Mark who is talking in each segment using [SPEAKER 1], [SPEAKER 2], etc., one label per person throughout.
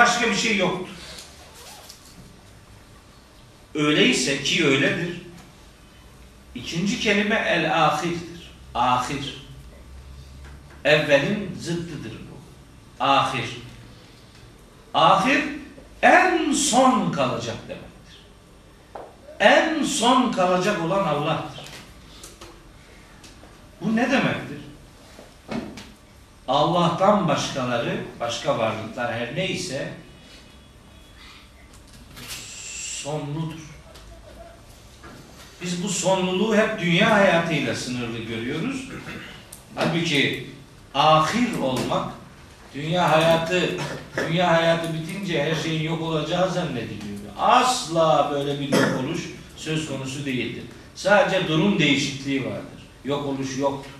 [SPEAKER 1] başka bir şey yoktur. Öyleyse ki öyledir. İkinci kelime el ahirdir. Ahir. Evvelin zıddıdır bu. Ahir. Ahir en son kalacak demektir. En son kalacak olan Allah'tır. Bu ne demektir? Allah'tan başkaları, başka varlıklar her neyse sonludur. Biz bu sonluluğu hep dünya hayatıyla sınırlı görüyoruz. Halbuki ahir olmak, dünya hayatı, dünya hayatı bitince her şeyin yok olacağı zannediliyor. Asla böyle bir yok oluş söz konusu değildir. Sadece durum değişikliği vardır. Yok oluş yoktur.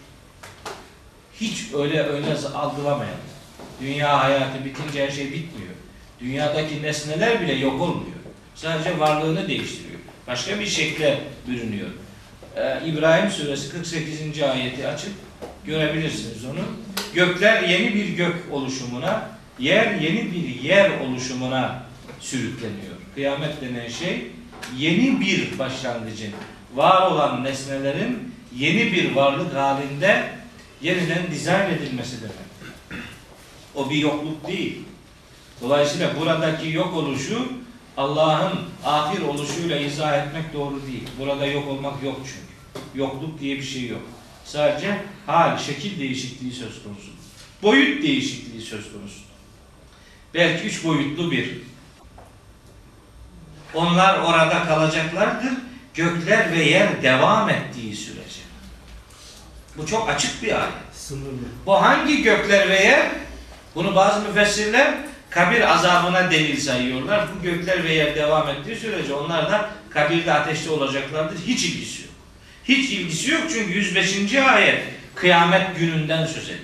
[SPEAKER 1] Hiç öyle öyle algılamayalım. Dünya hayatı bitince her şey bitmiyor. Dünyadaki nesneler bile yok olmuyor. Sadece varlığını değiştiriyor. Başka bir şekle bürünüyor. Ee, İbrahim suresi 48. ayeti açıp görebilirsiniz onu. Gökler yeni bir gök oluşumuna, yer yeni bir yer oluşumuna sürükleniyor. Kıyamet denen şey yeni bir başlangıcın, var olan nesnelerin yeni bir varlık halinde yeniden dizayn edilmesi demek. O bir yokluk değil. Dolayısıyla buradaki yok oluşu Allah'ın ahir oluşuyla izah etmek doğru değil. Burada yok olmak yok çünkü. Yokluk diye bir şey yok. Sadece hal, şekil değişikliği söz konusu. Boyut değişikliği söz konusu. Belki üç boyutlu bir. Onlar orada kalacaklardır. Gökler ve yer devam ettiği sürece. Bu çok açık bir ayet.
[SPEAKER 2] Sınırlı.
[SPEAKER 1] Bu hangi gökler ve yer? Bunu bazı müfessirler kabir azabına delil sayıyorlar. Bu gökler ve yer devam ettiği sürece onlar da kabirde ateşte olacaklardır. Hiç ilgisi yok. Hiç ilgisi yok çünkü 105. ayet kıyamet gününden söz ediyor.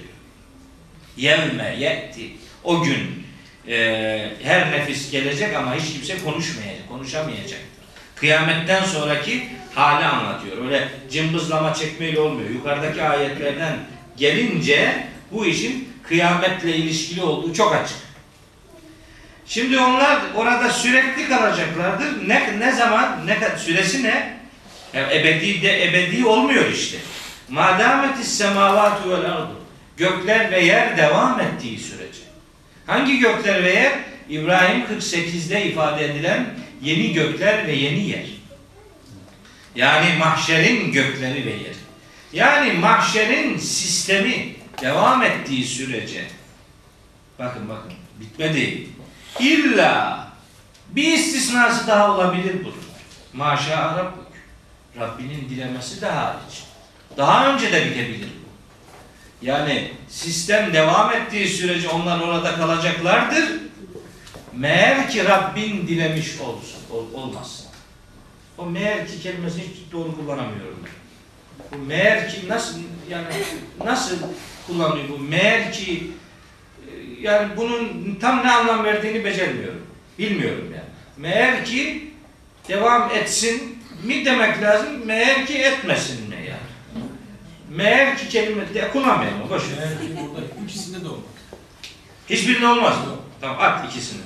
[SPEAKER 1] Yevme yetti. O gün e, her nefis gelecek ama hiç kimse konuşmayacak, konuşamayacaktır. Kıyametten sonraki hali anlatıyor. Öyle cımbızlama çekmeyle olmuyor. Yukarıdaki ayetlerden gelince bu işin kıyametle ilişkili olduğu çok açık. Şimdi onlar orada sürekli kalacaklardır. Ne, ne zaman, ne süresi ne? Yani ebedi de ebedi olmuyor işte. Madametis semavatu vel ardu. Gökler ve yer devam ettiği sürece. Hangi gökler ve yer? İbrahim 48'de ifade edilen yeni gökler ve yeni yer. Yani mahşerin gökleri ve yeri. Yani mahşerin sistemi devam ettiği sürece bakın bakın bitmedi. İlla bir istisnası daha olabilir bunun. Maşa Rabbuk. Rabbinin dilemesi de hariç. Daha önce de bitebilir bu. Yani sistem devam ettiği sürece onlar orada kalacaklardır. Meğer ki Rabbin dilemiş olsun, ol, olmaz. O meğer ki kelimesini hiç doğru kullanamıyorum. Bu meğer ki nasıl yani nasıl kullanıyor bu? Meğer ki e, yani bunun tam ne anlam verdiğini becermiyorum. Bilmiyorum yani. Meğer ki devam etsin mi demek lazım? Meğer ki etmesin mi yani? Meğer ki kelime de kullanmayalım. Boş ver.
[SPEAKER 2] Belki burada ikisinde de olmaz.
[SPEAKER 1] Hiçbirine olmaz? Tamam at ikisini.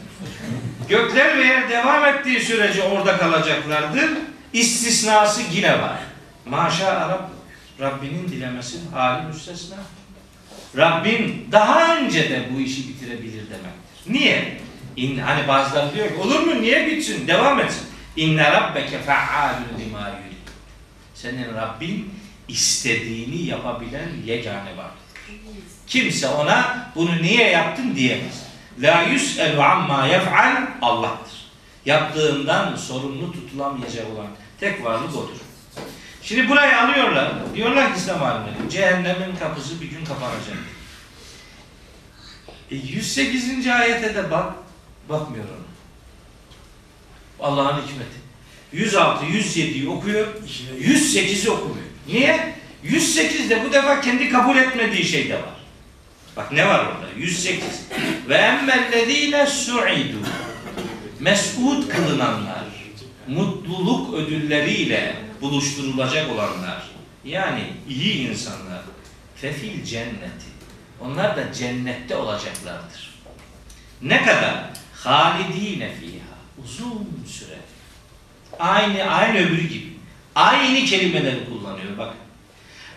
[SPEAKER 1] Gökler ve yer devam ettiği sürece orada kalacaklardır. İstisnası yine var. Maşa Arap Rabbinin dilemesi hali müstesna. Rabbin daha önce de bu işi bitirebilir demektir. Niye? İn, hani bazıları diyor ki olur mu niye bitsin devam etsin. İnne rabbeke fe'alun lima yurid. Senin Rabbin istediğini yapabilen yegane vardır. Kimse ona bunu niye yaptın diyemez. La yus'elu amma yef'al Allah'tır. Yaptığından sorumlu tutulamayacak olan tek varlık odur. Şimdi burayı alıyorlar. Diyorlar ki İslam alimleri cehennemin kapısı bir gün kapanacak. E 108. ayete de bak. Bakmıyor ona. Allah'ın hikmeti. 106, 107'yi okuyor. 108'i okumuyor. Niye? 108'de bu defa kendi kabul etmediği şey de var. Bak ne var orada? 108. Ve emmellezine su'idu. Mes'ud kılınanlar, mutluluk ödülleriyle buluşturulacak olanlar, yani iyi insanlar, fefil cenneti. Onlar da cennette olacaklardır. Ne kadar? halidine fiha. Uzun süre. Aynı aynı öbürü gibi. Aynı kelimeleri kullanıyor bak.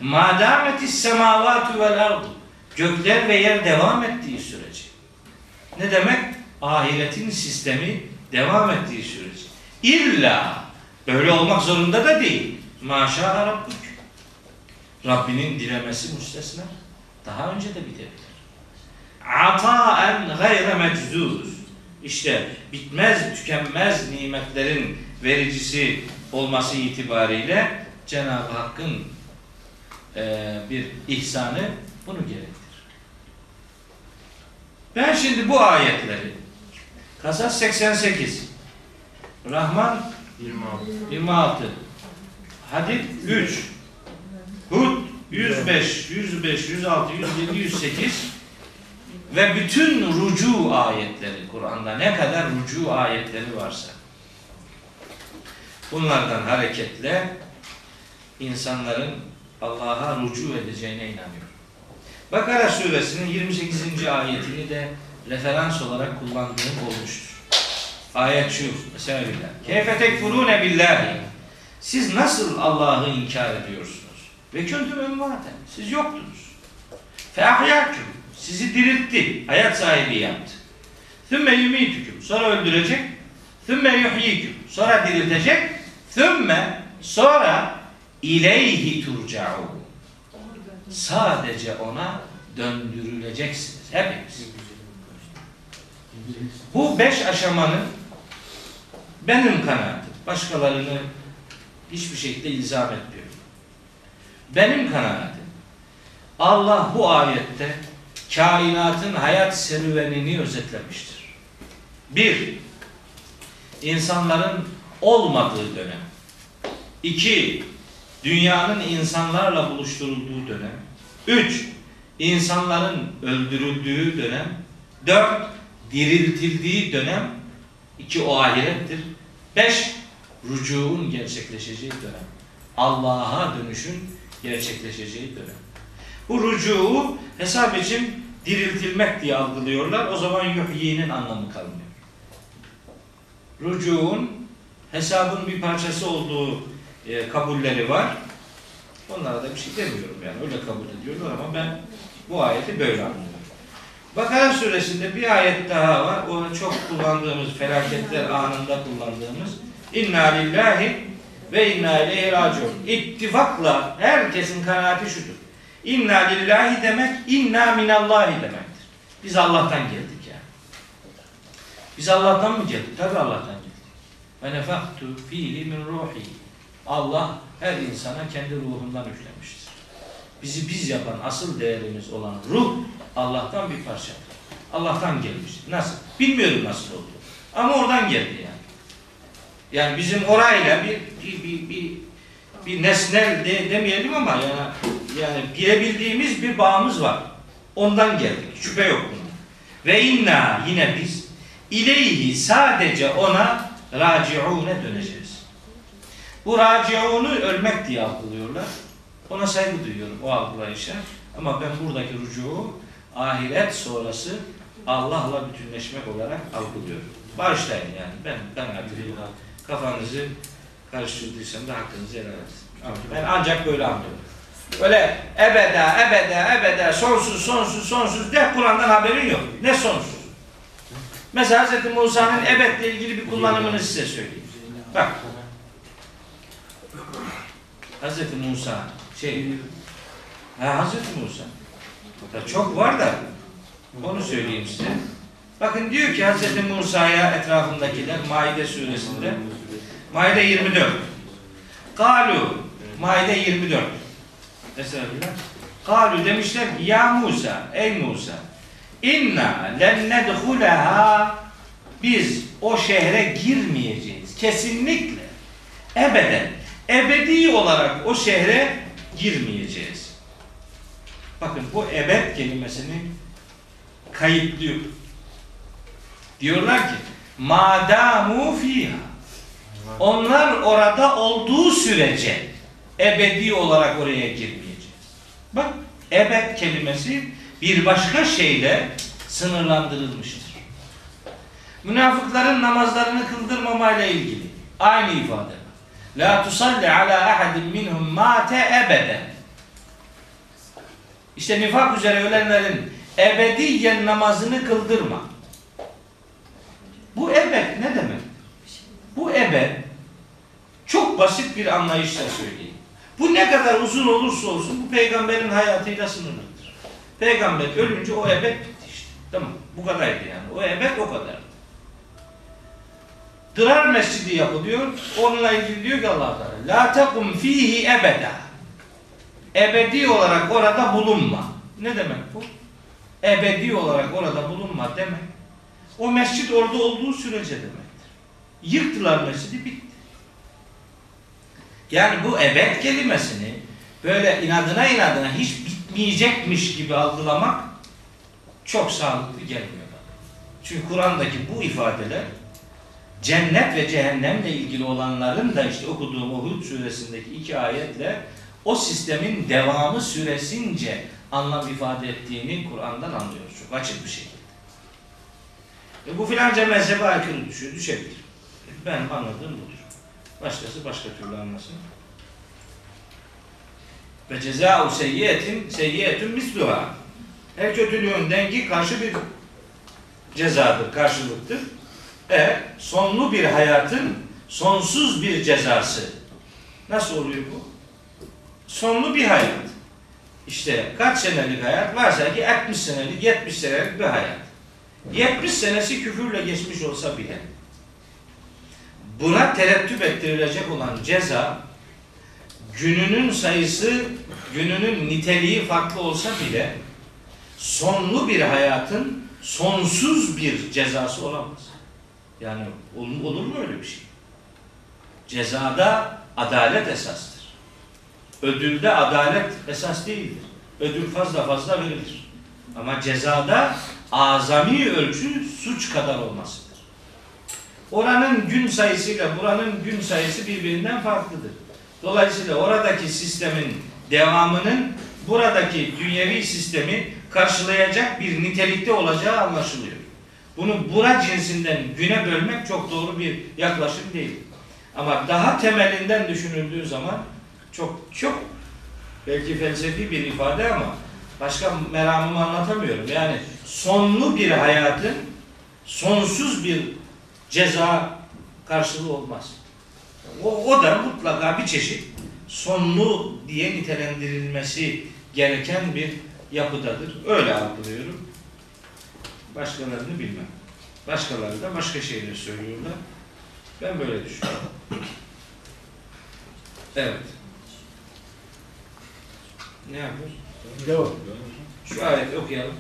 [SPEAKER 1] Madametis semavatu vel ardu. Gökler ve yer devam ettiği sürece. Ne demek? Ahiretin sistemi devam ettiği sürece. İlla böyle olmak zorunda da değil. Maşa Rabbük. Rabbinin dilemesi müstesna. Daha önce de bitebilir. Ataen gayre meczuz. İşte bitmez, tükenmez nimetlerin vericisi olması itibariyle Cenab-ı Hakk'ın e, bir ihsanı bunu gerektirir. Ben şimdi bu ayetleri Kasas 88 Rahman
[SPEAKER 2] 26.
[SPEAKER 1] 26 Hadid 3 Hud 105, 105, 106, 107, 108 ve bütün rucu ayetleri Kur'an'da ne kadar rucu ayetleri varsa bunlardan hareketle insanların Allah'a rucu edeceğine inanıyorum. Bakara suresinin 28. ayetini de referans olarak kullandığım olmuştur. Ayet şu, mesela billah. Keyfe tekfurune billahi. Siz nasıl Allah'ı inkar ediyorsunuz? Ve küntüm emvaten. Siz yoktunuz. Fe ahyaküm. Sizi diriltti. Hayat sahibi yaptı. Thümme yumitüküm. Sonra öldürecek. Thümme yuhyiküm. Sonra diriltecek. Thümme sonra ileyhi turcaun. Sadece ona döndürüleceksiniz. Hepiniz. Bu beş aşamanın benim kanaatim. Başkalarını hiçbir şekilde ilzam etmiyorum. Benim kanaatim. Allah bu ayette kainatın hayat serüvenini özetlemiştir. Bir, insanların olmadığı dönem. İki, dünyanın insanlarla buluşturulduğu dönem. Üç, insanların öldürüldüğü dönem. Dört, diriltildiği dönem. İki, o ahirettir. Beş, rücuğun gerçekleşeceği dönem. Allah'a dönüşün gerçekleşeceği dönem. Bu rücuğu hesap için diriltilmek diye algılıyorlar. O zaman yuhyi'nin anlamı kalmıyor. Rücuğun hesabın bir parçası olduğu e, kabulleri var. Onlara da bir şey demiyorum yani. Öyle kabul ediyorlar ama ben bu ayeti böyle anlıyorum. Bakara suresinde bir ayet daha var. O çok kullandığımız, felaketler anında kullandığımız İnna lillahi ve inna ileyhi raciun. İttifakla herkesin kanaati şudur. İnna lillahi demek inna minallahi demektir. Biz Allah'tan geldik yani. Biz Allah'tan mı geldik? Tabi Allah'tan geldik. Ve nefaktu fihi min ruhi. Allah her insana kendi ruhundan üflemiştir. Bizi biz yapan asıl değerimiz olan ruh Allah'tan bir parçadır. Allah'tan gelmiş. Nasıl? Bilmiyorum nasıl oldu. Ama oradan geldi yani. Yani bizim orayla bir bir bir bir, bir nesnel de, demeyelim ama yani yani bilebildiğimiz bir bağımız var. Ondan geldik. Şüphe yok bunun. Ve inna yine biz ileyhi sadece ona raciune döneceğiz. Bu raciunu ölmek diye algılıyorlar. Ona saygı duyuyorum o algılayışa. Ama ben buradaki rücuğu ahiret sonrası Allah'la bütünleşmek olarak algılıyorum. Bağışlayın yani. Ben kanaatimi kafanızı karıştırdıysam da hakkınızı helal edin. Ben ancak böyle anlıyorum. Öyle ebeda, ebeda, ebeda, sonsuz, sonsuz, sonsuz de Kur'an'dan haberin yok. Ne sonsuz? Mesela Hz. Musa'nın ebedle ilgili bir kullanımını size söyleyeyim. Bak. Hz. Musa şey ha Hz. Musa da çok var da onu söyleyeyim size. Bakın diyor ki Hz. Musa'ya etrafındakiler Maide suresinde Maide 24 Kalu Maide 24 Estağfirullah. Kalu demişler ki ya Musa ey Musa inna len nedhulaha biz o şehre girmeyeceğiz. Kesinlikle. Ebeden. Ebedi olarak o şehre girmeyeceğiz. Bakın bu ebed kelimesini kayıtlıyor. Diyorlar ki madamu fiha onlar orada olduğu sürece ebedi olarak oraya girmeyeceğiz. Bak ebed kelimesi bir başka şeyle sınırlandırılmıştır. Münafıkların namazlarını kıldırmamayla ilgili. Aynı ifade. La tusalli ala ahadin minhum mate ebeden. İşte nifak üzere ölenlerin ebediyen namazını kıldırma. Bu ebed ne demek? Bu ebed çok basit bir anlayışla söyleyeyim. Bu ne kadar uzun olursa olsun bu peygamberin hayatıyla sınırlıdır. Peygamber ölünce o ebed bitti işte. Tamam. Bu kadardı yani. O ebed o kadardı. Dırar mescidi yapılıyor. Onunla ilgili diyor ki allah Teala La tekum fihi ebeda. Ebedi olarak orada bulunma. Ne demek bu? Ebedi olarak orada bulunma demek. O mescit orada olduğu sürece demektir. Yıktılar mescidi bitti. Yani bu ebed kelimesini böyle inadına inadına hiç bitmeyecekmiş gibi algılamak çok sağlıklı gelmiyor. Çünkü Kur'an'daki bu ifadeler cennet ve cehennemle ilgili olanların da işte okuduğum o suresindeki iki ayetle o sistemin devamı süresince anlam ifade ettiğini Kur'an'dan anlıyoruz çok açık bir şekilde. E bu filanca mezhebe aykırı düşüyor, düşebilir. Ben anladığım budur. Başkası başka türlü anlasın. Ve cezâ'u seyyiyetin seyyiyetün misluha. Her kötülüğün dengi karşı bir cezadır, karşılıktır. E sonlu bir hayatın sonsuz bir cezası. Nasıl oluyor bu? Sonlu bir hayat. İşte kaç senelik hayat? Varsa ki 60 senelik, 70 senelik bir hayat. 70 senesi küfürle geçmiş olsa bile buna terettüp ettirilecek olan ceza gününün sayısı, gününün niteliği farklı olsa bile sonlu bir hayatın sonsuz bir cezası olamaz. Yani ol- olur mu öyle bir şey? Cezada adalet esastır. Ödülde adalet esas değildir. Ödül fazla fazla verilir. Ama cezada azami ölçü suç kadar olmasıdır. Oranın gün sayısıyla buranın gün sayısı birbirinden farklıdır. Dolayısıyla oradaki sistemin devamının buradaki dünyevi sistemi karşılayacak bir nitelikte olacağı anlaşılıyor. Bunu bura cinsinden güne bölmek çok doğru bir yaklaşım değil. Ama daha temelinden düşünüldüğü zaman çok çok belki felsefi bir ifade ama başka meramımı anlatamıyorum. Yani sonlu bir hayatın sonsuz bir ceza karşılığı olmaz. O, o da mutlaka bir çeşit sonlu diye nitelendirilmesi gereken bir yapıdadır. Öyle algılıyorum. Başkalarını bilmem. Başkaları da başka şeyler söylüyorlar. Ben böyle düşünüyorum. Evet. Ne yapıyoruz?
[SPEAKER 3] Devam.
[SPEAKER 1] Şu ayeti okuyalım.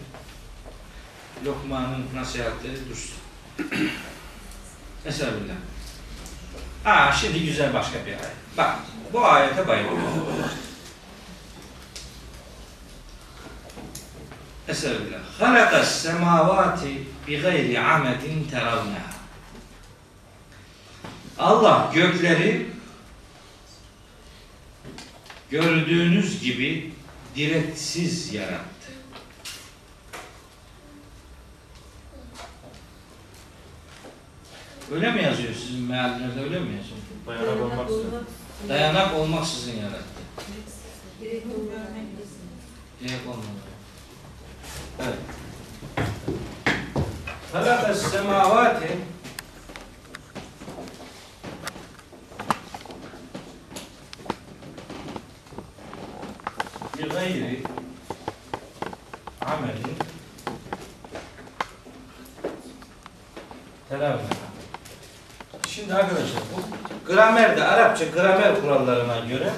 [SPEAKER 1] Lokman'ın nasihatleri dursun. Estağfurullah. Aa şimdi güzel başka bir ayet. Bak bu ayete bayılıyorum. Estağfurullah. Halakas semavati bi gayri amedin teravneha. Allah gökleri gördüğünüz gibi direksiz yarattı. Öyle mi yazıyor sizin meallerde öyle mi yazıyor?
[SPEAKER 3] Dayanak olmaksızın.
[SPEAKER 1] Dayanak olmaksızın yarattı.
[SPEAKER 4] Direkt görmek
[SPEAKER 1] Direkt olmalı. Semavati bi gayri amelin teravih. Şimdi arkadaşlar bu gramerde Arapça gramer kurallarına göre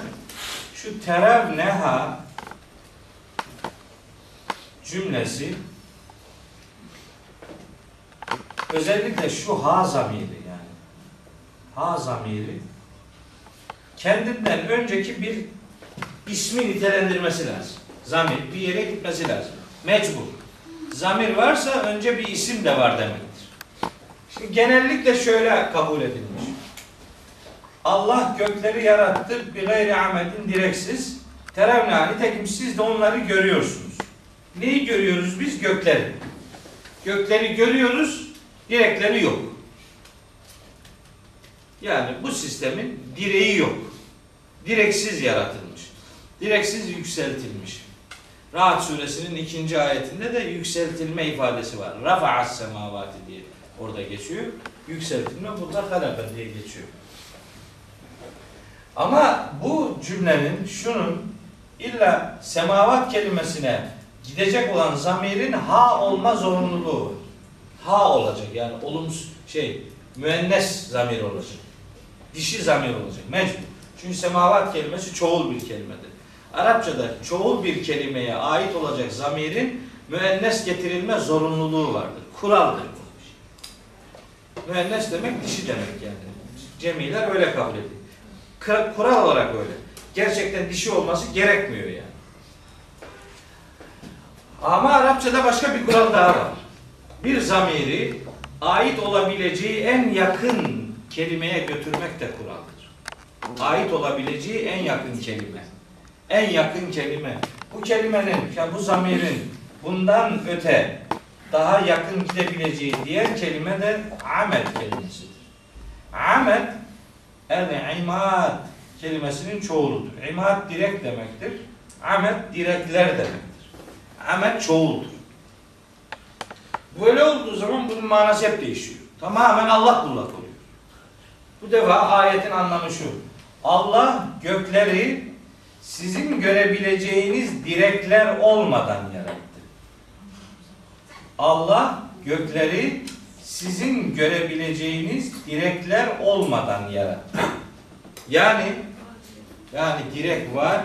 [SPEAKER 1] şu teravneha cümlesi özellikle şu ha zamiri yani ha zamiri kendinden önceki bir ismi nitelendirmesi lazım. Zamir bir yere gitmesi lazım. Mecbur. Zamir varsa önce bir isim de var demektir. Şimdi genellikle şöyle kabul edilmiş. Allah gökleri yarattı bir gayri amedin direksiz. Terevna nitekim siz de onları görüyorsunuz. Neyi görüyoruz biz? Gökleri. Gökleri görüyoruz. Direkleri yok. Yani bu sistemin direği yok. Direksiz yaratılmış. Direksiz yükseltilmiş. Rahat suresinin ikinci ayetinde de yükseltilme ifadesi var. Rafa'as semavati diye orada geçiyor. Yükseltilme burada halaka diye geçiyor. Ama bu cümlenin şunun illa semavat kelimesine gidecek olan zamirin ha olma zorunluluğu. Ha olacak yani olumsuz şey müennes zamir olacak. Dişi zamir olacak mecbur. Çünkü semavat kelimesi çoğul bir kelimedir. Arapçada çoğul bir kelimeye ait olacak zamirin müennes getirilme zorunluluğu vardır. Kuraldır bu. Müennes demek dişi demek yani. Cemiler öyle kabul ediyor. Kural olarak öyle. Gerçekten dişi olması gerekmiyor yani. Ama Arapçada başka bir kural daha var. Bir zamiri ait olabileceği en yakın kelimeye götürmek de kuraldır. Ait olabileceği en yakın kelime. En yakın kelime. Bu kelimenin, yani bu zamirin bundan öte daha yakın gidebileceği diğer kelime de amel kelimesidir. Amel el-imad kelimesinin çoğuludur. İmad direk demektir. Amel direkler demektir. Amel çoğuldur. Böyle olduğu zaman bunun manası hep değişiyor. Tamamen Allah kullak oluyor. Bu defa ayetin anlamı şu. Allah gökleri sizin görebileceğiniz direkler olmadan yarattı. Allah gökleri sizin görebileceğiniz direkler olmadan yarattı. Yani yani direk var,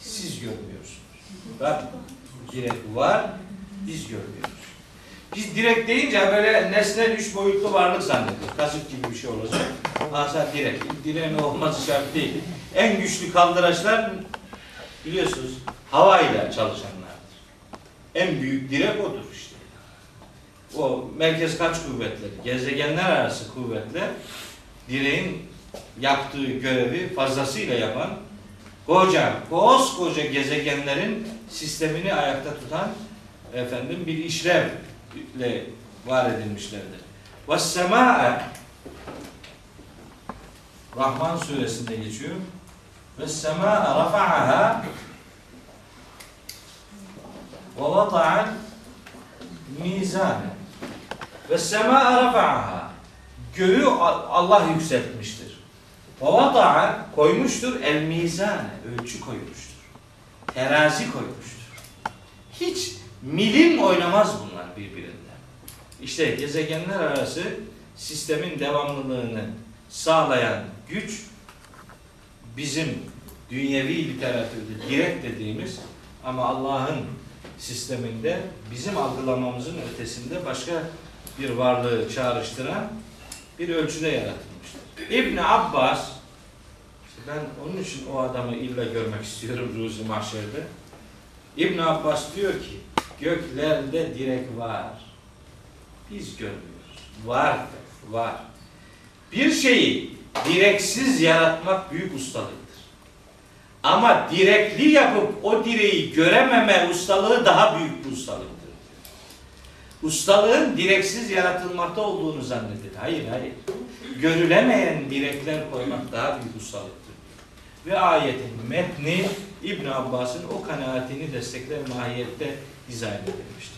[SPEAKER 1] siz görmüyorsunuz. Bak direk var, biz görmüyoruz. Biz direk deyince böyle nesnel üç boyutlu varlık zannediyoruz. Kasık gibi bir şey olacak. Asa direk. Direğin olması şart değil. En güçlü kaldıraçlar biliyorsunuz havayla çalışanlardır. En büyük direk odur işte. O merkez kaç kuvvetleri, gezegenler arası kuvvetler direğin yaptığı görevi fazlasıyla yapan koca, koskoca gezegenlerin sistemini ayakta tutan efendim bir işlevle var edilmişlerdir. Ve semaa Rahman suresinde geçiyor. Ve semaa rafa'aha ve vata'al mizane ve semaa rafa'aha göğü Allah yükseltmiştir. Ve vata'a koymuştur el mizane ölçü koymuştur. Terazi koymuştur. Hiç milim oynamaz bunlar birbirinden. İşte gezegenler arası sistemin devamlılığını sağlayan güç bizim dünyevi literatürde direkt dediğimiz ama Allah'ın sisteminde bizim algılamamızın ötesinde başka bir varlığı çağrıştıran bir ölçüde yaratılmıştır. İbn Abbas ben onun için o adamı illa görmek istiyorum Ruzi Mahşer'de. İbn Abbas diyor ki göklerde direk var. Biz görmüyoruz. Var, var. Bir şeyi direksiz yaratmak büyük ustalıktır. Ama direkli yapıp o direği görememe ustalığı daha büyük bir ustalıktır. Ustalığın direksiz yaratılmakta olduğunu zannedilir. Hayır, hayır. Görülemeyen direkler koymak daha büyük ustalıktır. Ve ayetin metni İbn Abbas'ın o kanaatini destekler mahiyette dizayn edilmiştir.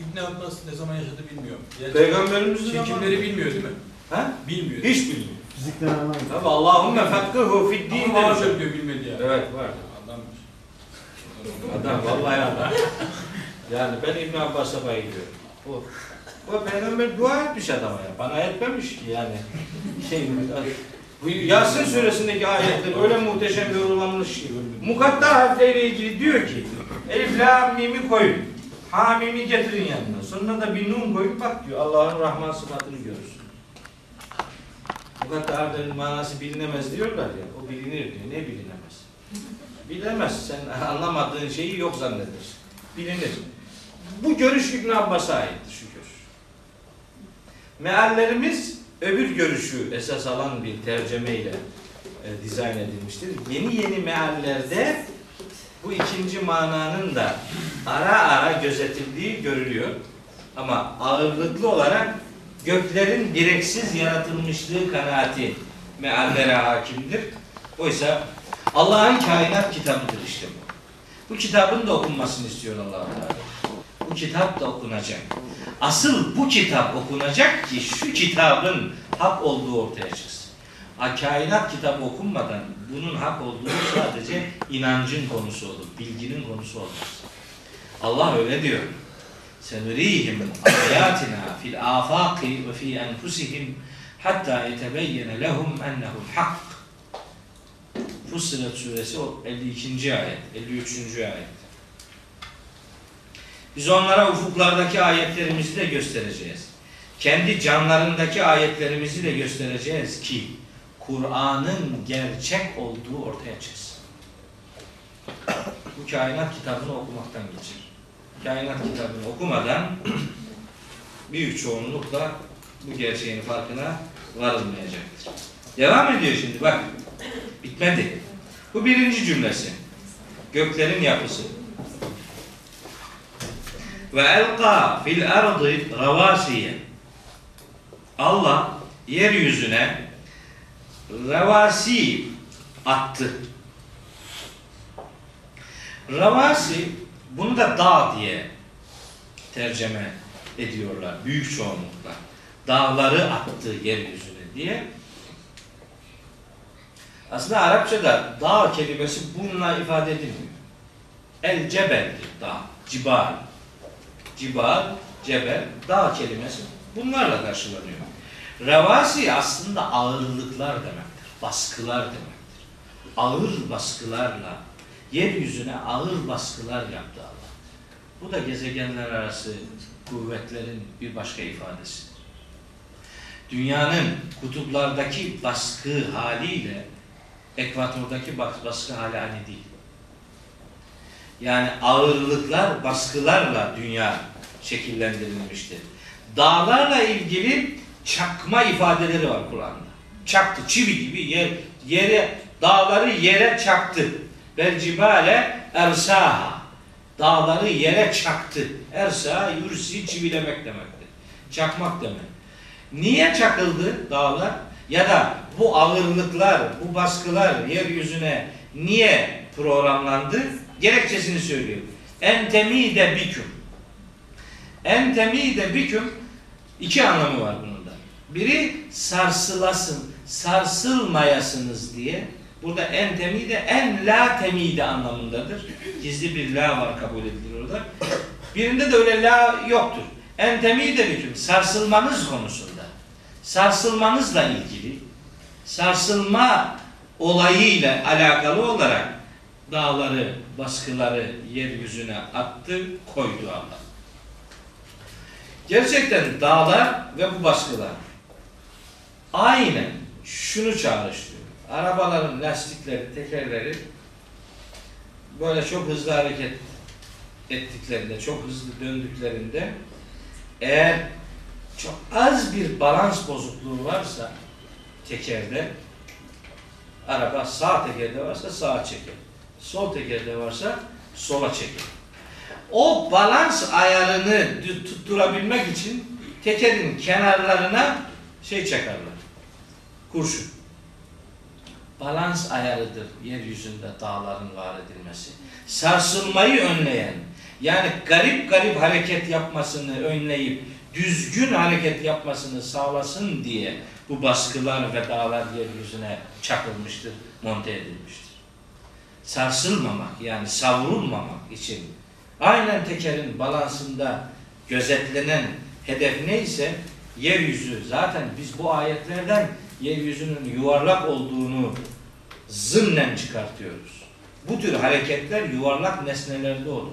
[SPEAKER 2] İbn Abbas ne zaman yaşadı bilmiyorum. Yani
[SPEAKER 1] Peygamberimizin
[SPEAKER 2] çekimleri
[SPEAKER 1] zamanı-
[SPEAKER 2] bilmiyor değil mi?
[SPEAKER 1] Ha?
[SPEAKER 2] Bilmiyor.
[SPEAKER 1] Hiç bilmiyor.
[SPEAKER 3] Fizikten anlamıyor.
[SPEAKER 1] Tabi Allahümme fakkihu fid din
[SPEAKER 2] Ama var diyor bilmedi ya.
[SPEAKER 1] Evet var.
[SPEAKER 2] Adammış.
[SPEAKER 1] Adam vallahi adam. Yani ben İbn Abbas'a bayılıyorum. O, o peygamber dua etmiş adama ya. Bana etmemiş ki yani. Şey, bu Yasin suresindeki ayetler öyle muhteşem yorumlanmış ki. Mukatta harfleriyle ilgili diyor ki Elif la mimi koyun. Ha mimi getirin yanına. Sonra da bir nun koyun bak diyor. Allah'ın Rahman sıfatını görürsün. Mukatta harflerin manası bilinemez diyorlar ya. O bilinir diyor. Ne bilinemez? Bilemez. Sen anlamadığın şeyi yok zannedersin. Bilinir. Bu görüş İbn Abbas'a aittir şu. Meallerimiz öbür görüşü esas alan bir tercemeyle e, dizayn edilmiştir. Yeni yeni meallerde bu ikinci mananın da ara ara gözetildiği görülüyor. Ama ağırlıklı olarak göklerin direksiz yaratılmışlığı kanaati meallere hakimdir. Oysa Allah'ın kainat kitabıdır işte bu. Bu kitabın da okunmasını istiyor allah Teala. Bu kitap da okunacak. Asıl bu kitap okunacak ki şu kitabın hak olduğu ortaya çıksın. A, kainat kitabı okunmadan bunun hak olduğu sadece inancın konusu olur, bilginin konusu olmaz. Allah öyle diyor. Senurihim ayatina fil afaqi ve fi enfusihim hatta yetebeyyene lehum ennehu'l hak. Fussilet suresi o 52. ayet, 53. ayet. Biz onlara ufuklardaki ayetlerimizi de göstereceğiz. Kendi canlarındaki ayetlerimizi de göstereceğiz ki Kur'an'ın gerçek olduğu ortaya çıksın. Bu kainat kitabını okumaktan geçir. Kainat kitabını okumadan büyük çoğunlukla bu gerçeğin farkına varılmayacaktır. Devam ediyor şimdi bak. Bitmedi. Bu birinci cümlesi. Göklerin yapısı. Ve elqa fil ardı ravasiye. Allah yeryüzüne ravasi attı. Ravasi bunu da dağ diye tercüme ediyorlar büyük çoğunlukla. Dağları attı yeryüzüne diye. Aslında Arapçada dağ kelimesi bununla ifade edilmiyor. El cebeldir dağ, cibal. Cibal, cebel, dağ kelimesi bunlarla karşılanıyor. Revasi aslında ağırlıklar demektir, baskılar demektir. Ağır baskılarla, yeryüzüne ağır baskılar yaptı Allah. Bu da gezegenler arası kuvvetlerin bir başka ifadesidir. Dünyanın kutuplardaki baskı haliyle ekvatordaki bas- baskı hali aynı değil. Yani ağırlıklar, baskılarla dünya şekillendirilmiştir. Dağlarla ilgili çakma ifadeleri var Kur'an'da. Çaktı, çivi gibi yer, yere, dağları yere çaktı. Bel cibale ersaha. Dağları yere çaktı. Ersa, yursi, çivilemek demektir. Çakmak demek. Niye çakıldı dağlar? Ya da bu ağırlıklar, bu baskılar yeryüzüne niye programlandı? Gerekçesini söylüyor. Entemi de biküm. Entemi de biküm iki anlamı var bunun da. Biri sarsılasın, sarsılmayasınız diye. Burada entemi de en la temide anlamındadır. Gizli bir la var kabul edilir orada. Birinde de öyle la yoktur. Entemi de biküm sarsılmanız konusunda. Sarsılmanızla ilgili sarsılma olayıyla alakalı olarak dağları, baskıları yeryüzüne attı, koydu Allah. Gerçekten dağlar ve bu baskılar aynen şunu çağrıştırıyor. Arabaların lastikleri, tekerleri böyle çok hızlı hareket ettiklerinde, çok hızlı döndüklerinde eğer çok az bir balans bozukluğu varsa tekerde araba sağ tekerde varsa sağa çeker. Sol tekerde varsa sola çeker. O balans ayarını tutturabilmek için tekerin kenarlarına şey çakarlar. Kurşun. Balans ayarıdır yeryüzünde dağların var edilmesi. Sarsılmayı önleyen, yani garip garip hareket yapmasını önleyip düzgün hareket yapmasını sağlasın diye bu baskılar ve dağlar yeryüzüne çakılmıştır, monte edilmiştir. Sarsılmamak yani savrulmamak için aynen tekerin balansında gözetlenen hedef neyse yeryüzü zaten biz bu ayetlerden yeryüzünün yuvarlak olduğunu zımnen çıkartıyoruz. Bu tür hareketler yuvarlak nesnelerde olur.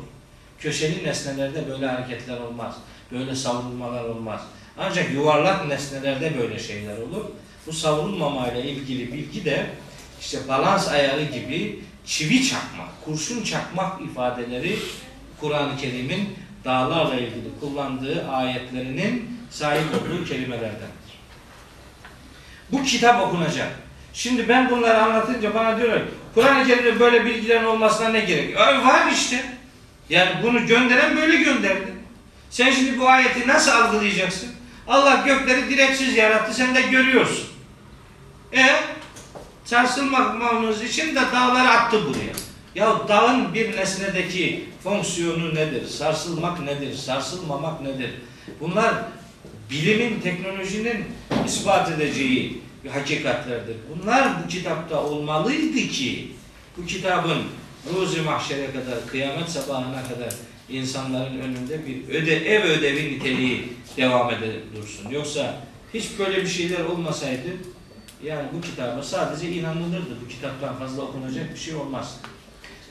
[SPEAKER 1] Köşeli nesnelerde böyle hareketler olmaz. Böyle savrulmalar olmaz. Ancak yuvarlak nesnelerde böyle şeyler olur. Bu savrulmamayla ilgili bilgi de işte balans ayarı gibi çivi çakmak, kurşun çakmak ifadeleri Kur'an-ı Kerim'in dağlarla ilgili kullandığı ayetlerinin sahip olduğu kelimelerdendir. Bu kitap okunacak. Şimdi ben bunları anlatınca bana diyorlar Kur'an-ı Kerim'de böyle bilgilerin olmasına ne gerek? Ö, var işte. Yani bunu gönderen böyle gönderdi. Sen şimdi bu ayeti nasıl algılayacaksın? Allah gökleri direksiz yarattı sen de görüyorsun. E sarsılmamamız için de dağları attı buraya. Ya dağın bir nesnedeki fonksiyonu nedir? Sarsılmak nedir? Sarsılmamak nedir? Bunlar bilimin, teknolojinin ispat edeceği hakikatlerdir. Bunlar bu kitapta olmalıydı ki bu kitabın ruzi mahşere kadar, kıyamet sabahına kadar insanların önünde bir öde, ev ödevi niteliği devam ede dursun. Yoksa hiç böyle bir şeyler olmasaydı yani bu kitaba sadece inanılırdı. Bu kitaptan fazla okunacak bir şey olmaz.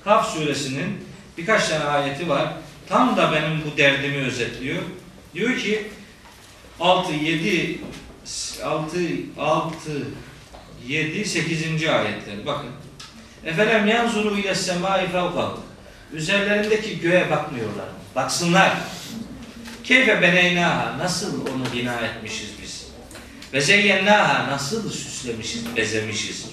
[SPEAKER 1] Kaf suresinin birkaç tane ayeti var. Tam da benim bu derdimi özetliyor. Diyor ki 6, 7, 6, 6, 7, 8. ayetler. Bakın. Efelem yanzuru ile semai fevkahu. Üzerlerindeki göğe bakmıyorlar. mı? Baksınlar. Keyfe beneynaha. Nasıl onu bina etmişiz biz. Ve zeyyennaha. Nasıl süslemişiz, bezemişiz.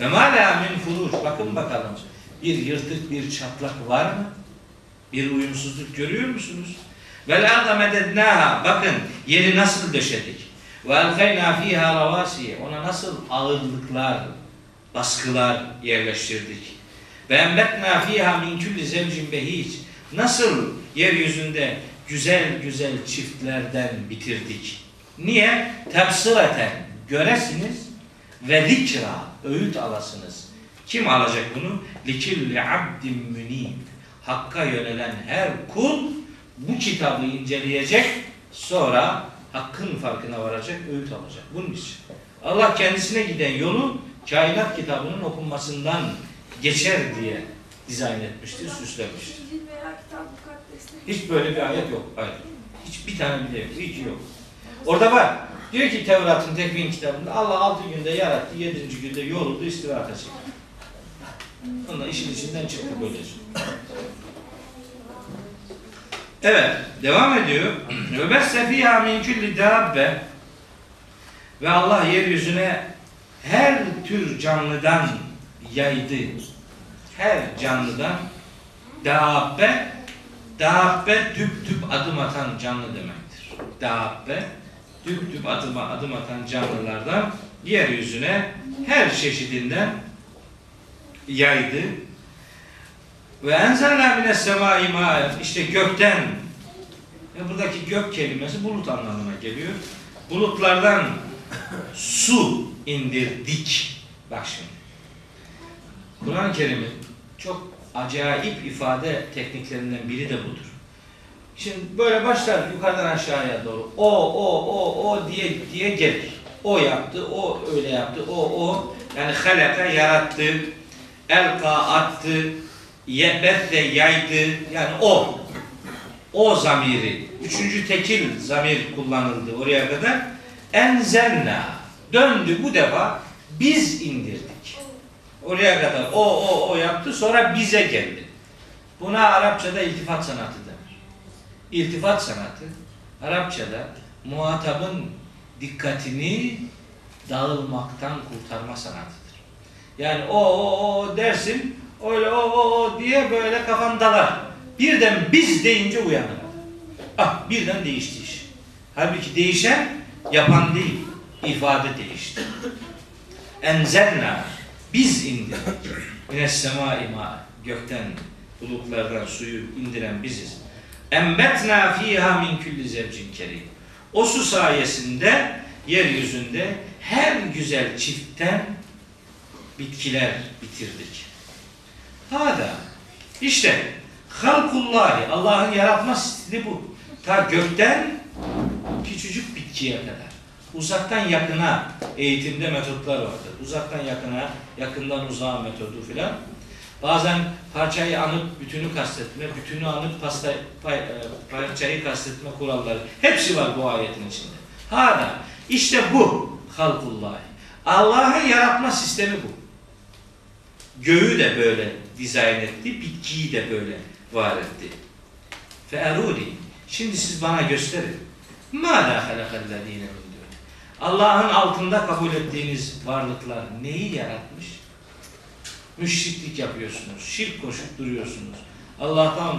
[SPEAKER 1] Ve ma la min furuş. Bakın bakalım. Bir yırtık, bir çatlak var mı? Bir uyumsuzluk görüyor musunuz? Vel arda medednaha. Bakın yeri nasıl döşedik. Ve elkeyna fiha ravasiye. Ona nasıl ağırlıklar, baskılar yerleştirdik. Ve embetna fiha min kulli zevcin behic. Nasıl yeryüzünde güzel güzel çiftlerden bitirdik. Niye? Tebsireten göresiniz ve zikra öğüt alasınız. Kim alacak bunu? Likilli abdin münib. Hakka yönelen her kul bu kitabı inceleyecek, sonra hakkın farkına varacak, öğüt alacak. Bunun için. Allah kendisine giden yolu kainat kitabının okunmasından geçer diye dizayn etmiştir, süslemiştir. Hiç böyle bir ayet yok. Hayır. Hiç bir tane bile yok. Hiç yok. Orada var. Diyor ki Tevrat'ın tekvin kitabında Allah altı günde yarattı, yedinci günde yoruldu, istirahata çekti. Ondan işin içinden çıktı böylece. Evet, devam ediyor. Ve besse fîhâ min külli ve Allah yeryüzüne her tür canlıdan yaydı. Her canlıdan dabbe dabbe düp düp adım atan canlı demektir. Dabbe düp düp adım, adım atan canlılardan yeryüzüne her çeşidinden yaydı. Ve enzelna mine ma'en işte gökten ve buradaki gök kelimesi bulut anlamına geliyor. Bulutlardan su indirdik. Bak şimdi. Kur'an-ı Kerim'in çok acayip ifade tekniklerinden biri de budur. Şimdi böyle başlar yukarıdan aşağıya doğru. O, o, o, o diye diye gelir. O yaptı, o öyle yaptı, o, o. Yani halaka yarattı, elka attı, yebette yaydı. Yani o. O zamiri. Üçüncü tekil zamir kullanıldı oraya kadar. Enzelna. Döndü bu defa biz indirdik. Oraya kadar o o o yaptı sonra bize geldi. Buna Arapçada iltifat sanatı. İltifat sanatı Arapçada muhatabın dikkatini dağılmaktan kurtarma sanatıdır. Yani o o o dersin öyle o o o diye böyle kafan dalar. Birden biz deyince uyanır. Ah birden değişti iş. Halbuki değişen yapan değil, ifade değişti. Enzelna biz indirdik. Mines semai ma gökten bulutlardan suyu indiren biziz. Embetna fiha min kulli zevcin kerim. O su sayesinde yeryüzünde her güzel çiftten bitkiler bitirdik. Hada işte halkullahi Allah'ın yaratma stili bu. Ta gökten küçücük bitkiye kadar. Uzaktan yakına eğitimde metotlar vardır. Uzaktan yakına, yakından uzağa metodu filan. Bazen parçayı anıp bütünü kastetme, bütünü anıp pasta, pay, e, parçayı kastetme kuralları. Hepsi var bu ayetin içinde. Hala işte bu halkullahi. Allah'ın yaratma sistemi bu. Göğü de böyle dizayn etti, bitkiyi de böyle var etti. Fe eruni. Şimdi siz bana gösterin. Mâlâ halakallezîne min dûn. Allah'ın altında kabul ettiğiniz varlıklar neyi yaratmış? Müşriklik yapıyorsunuz, şirk koşup duruyorsunuz. Allah'tan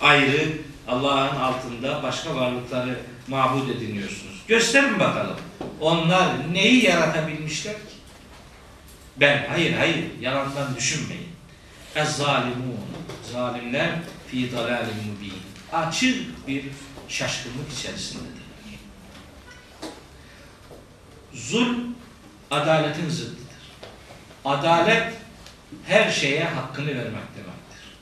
[SPEAKER 1] ayrı, Allah'ın altında başka varlıkları mabud ediniyorsunuz. Gösterin bakalım. Onlar neyi yaratabilmişler ki? Ben, hayır hayır, yalandan düşünmeyin. Ez zalimun, zalimler fi dalalim mubin. Açık bir şaşkınlık içerisindedirler. Zulm, adaletin zıddıdır. Adalet, her şeye hakkını vermek demektir.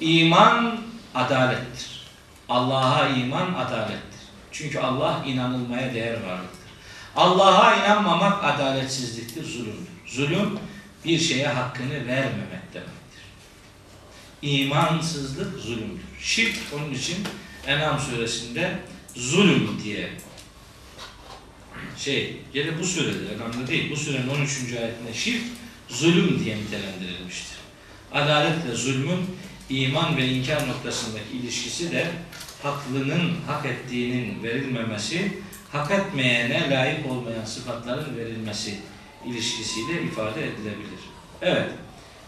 [SPEAKER 1] İman, adalettir. Allah'a iman, adalettir. Çünkü Allah inanılmaya değer varlıktır. Allah'a inanmamak adaletsizliktir, zulümdür. Zulüm bir şeye hakkını vermemek demektir. İmansızlık zulümdür. Şirk onun için Enam suresinde zulüm diye şey, gene bu surede, Enam'da değil, bu surenin 13. ayetinde şirk zulüm diye nitelendirilmiştir. Adaletle zulmün iman ve inkar noktasındaki ilişkisi de haklının hak ettiğinin verilmemesi, hak etmeyene layık olmayan sıfatların verilmesi ilişkisiyle ifade edilebilir. Evet,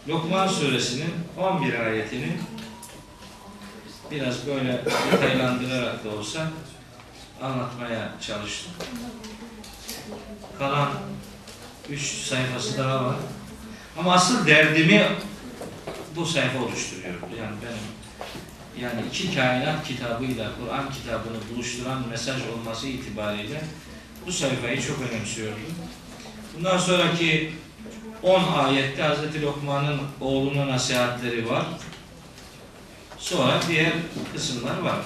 [SPEAKER 1] Lokman suresinin 11 ayetini biraz böyle detaylandırarak da olsa anlatmaya çalıştım. Kalan 3 sayfası daha var. Ama asıl derdimi bu sayfa oluşturuyor. Yani benim yani iki kainat kitabıyla Kur'an kitabını buluşturan mesaj olması itibariyle bu sayfayı çok önemsiyordum. Bundan sonraki 10 ayette Hz. Lokman'ın oğluna nasihatleri var. Sonra diğer kısımlar var.